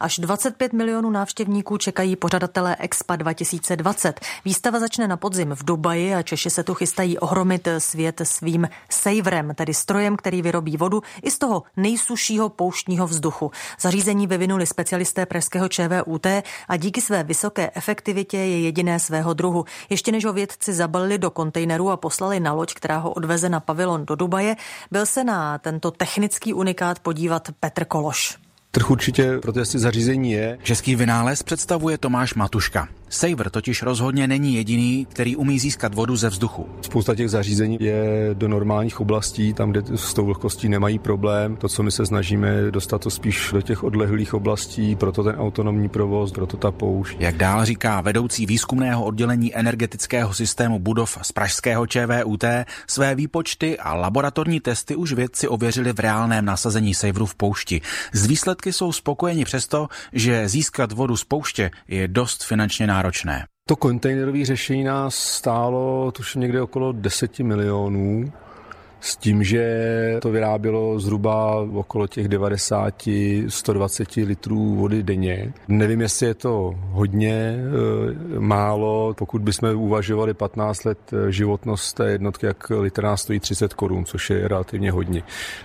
Až 25 milionů návštěvníků čekají pořadatelé Expa 2020. Výstava začne na podzim v Dubaji a Češi se tu chystají ohromit svět svým Saverem, tedy strojem, který vyrobí vodu i z toho nejsušího pouštního vzduchu. Zařízení vyvinuli specialisté pražského ČVUT a díky své vysoké efektivitě je jediné svého druhu. Ještě než ho vědci zabalili do kontejneru a poslali na loď, která ho odveze na pavilon do Dubaje, byl se na tento technický unikát podívat Petr Kološ. Trh určitě pro testy zařízení je. Český vynález představuje Tomáš Matuška. Saver totiž rozhodně není jediný, který umí získat vodu ze vzduchu. Spousta těch zařízení je do normálních oblastí, tam, kde s tou vlhkostí nemají problém. To, co my se snažíme, dostat to spíš do těch odlehlých oblastí, proto ten autonomní provoz, proto ta poušť. Jak dál říká vedoucí výzkumného oddělení energetického systému budov z pražského ČVUT, své výpočty a laboratorní testy už vědci ověřili v reálném nasazení Saveru v poušti. Z výsledky jsou spokojeni přesto, že získat vodu z pouště je dost finančně náročné. To kontejnerové řešení nás stálo tuším někde okolo 10 milionů s tím, že to vyrábělo zhruba okolo těch 90-120 litrů vody denně. Nevím, jestli je to hodně, eh, málo. Pokud bychom uvažovali 15 let eh, životnost té jednotky, jak litr nás stojí 30 korun, což je relativně hodně.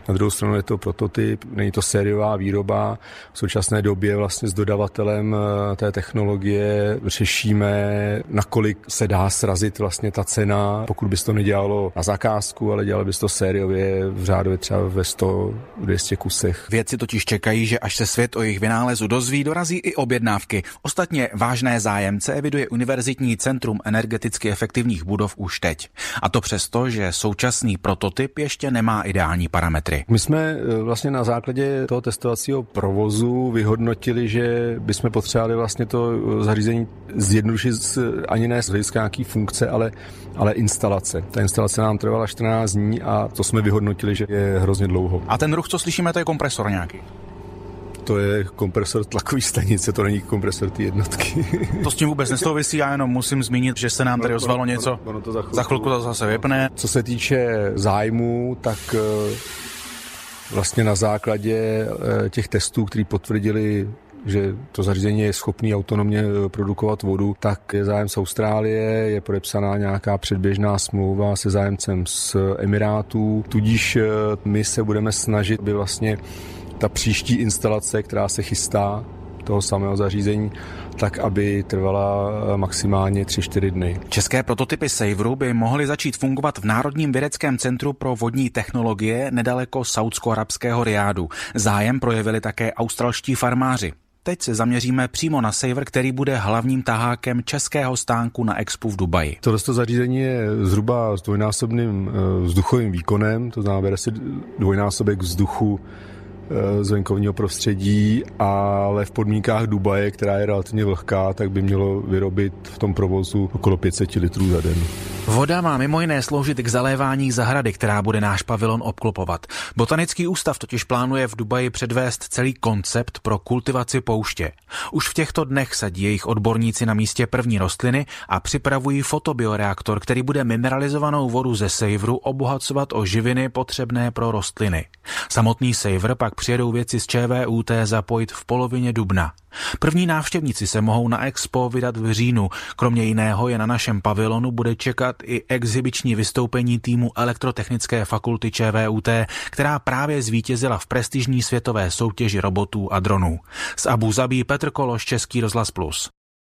Na druhou stranu je to prototyp, není to sériová výroba. V současné době vlastně s dodavatelem eh, té technologie řešíme, nakolik se dá srazit vlastně ta cena, pokud by to nedělalo na zakázku, ale dělalo by to sériově v řádově třeba ve 100-200 kusech. Vědci totiž čekají, že až se svět o jejich vynálezu dozví, dorazí i objednávky. Ostatně vážné zájemce eviduje Univerzitní centrum energeticky efektivních budov už teď. A to přesto, že současný prototyp ještě nemá ideální parametry. My jsme e, vlastně na základě toho testovacího provozu vyhodnotili, že bychom potřebovali vlastně to e, zařízení zjednodušit ani ne z hlediska nějaký funkce, ale, ale instalace. Ta instalace nám trvala 14 dní a to jsme vyhodnotili, že je hrozně dlouho. A ten ruch, co slyšíme, to je kompresor nějaký? to je kompresor tlakové stanice, to není kompresor ty jednotky. To s tím vůbec nesouvisí, já jenom musím zmínit, že se nám tady ozvalo něco. Ono, ono to za, chvilku, za chvilku to zase vypne. Co se týče zájmu, tak eh, vlastně na základě eh, těch testů, který potvrdili že to zařízení je schopné autonomně eh, produkovat vodu, tak je zájem z Austrálie, je podepsaná nějaká předběžná smlouva se zájemcem z Emirátů, tudíž eh, my se budeme snažit, by vlastně ta příští instalace, která se chystá, toho samého zařízení, tak aby trvala eh, maximálně 3-4 dny. České prototypy Saveru by mohly začít fungovat v Národním vědeckém centru pro vodní technologie nedaleko saudsko-arabského Riádu. Zájem projevili také australští farmáři. Teď se zaměříme přímo na Saver, který bude hlavním tahákem českého stánku na Expo v Dubaji. Tohle zařízení je zhruba s dvojnásobným eh, vzduchovým výkonem, to znamená, bere si dvojnásobek vzduchu z venkovního prostředí, ale v podmínkách Dubaje, která je relativně vlhká, tak by mělo vyrobit v tom provozu okolo 500 litrů za den. Voda má mimo jiné sloužit k zalévání zahrady, která bude náš pavilon obklopovat. Botanický ústav totiž plánuje v Dubaji předvést celý koncept pro kultivaci pouště. Už v těchto dnech sadí jejich odborníci na místě první rostliny a připravují fotobioreaktor, který bude mineralizovanou vodu ze sejvru obohacovat o živiny potřebné pro rostliny. Samotný sejvr pak přijedou věci z ČVUT zapojit v polovině dubna. První návštěvníci se mohou na Expo vydat v říjnu. Kromě jiného je na našem pavilonu bude čekat i exibiční vystoupení týmu Elektrotechnické fakulty ČVUT, která právě zvítězila v prestižní světové soutěži robotů a dronů. Z Abu Zabí Petr Kološ, Český rozhlas Plus.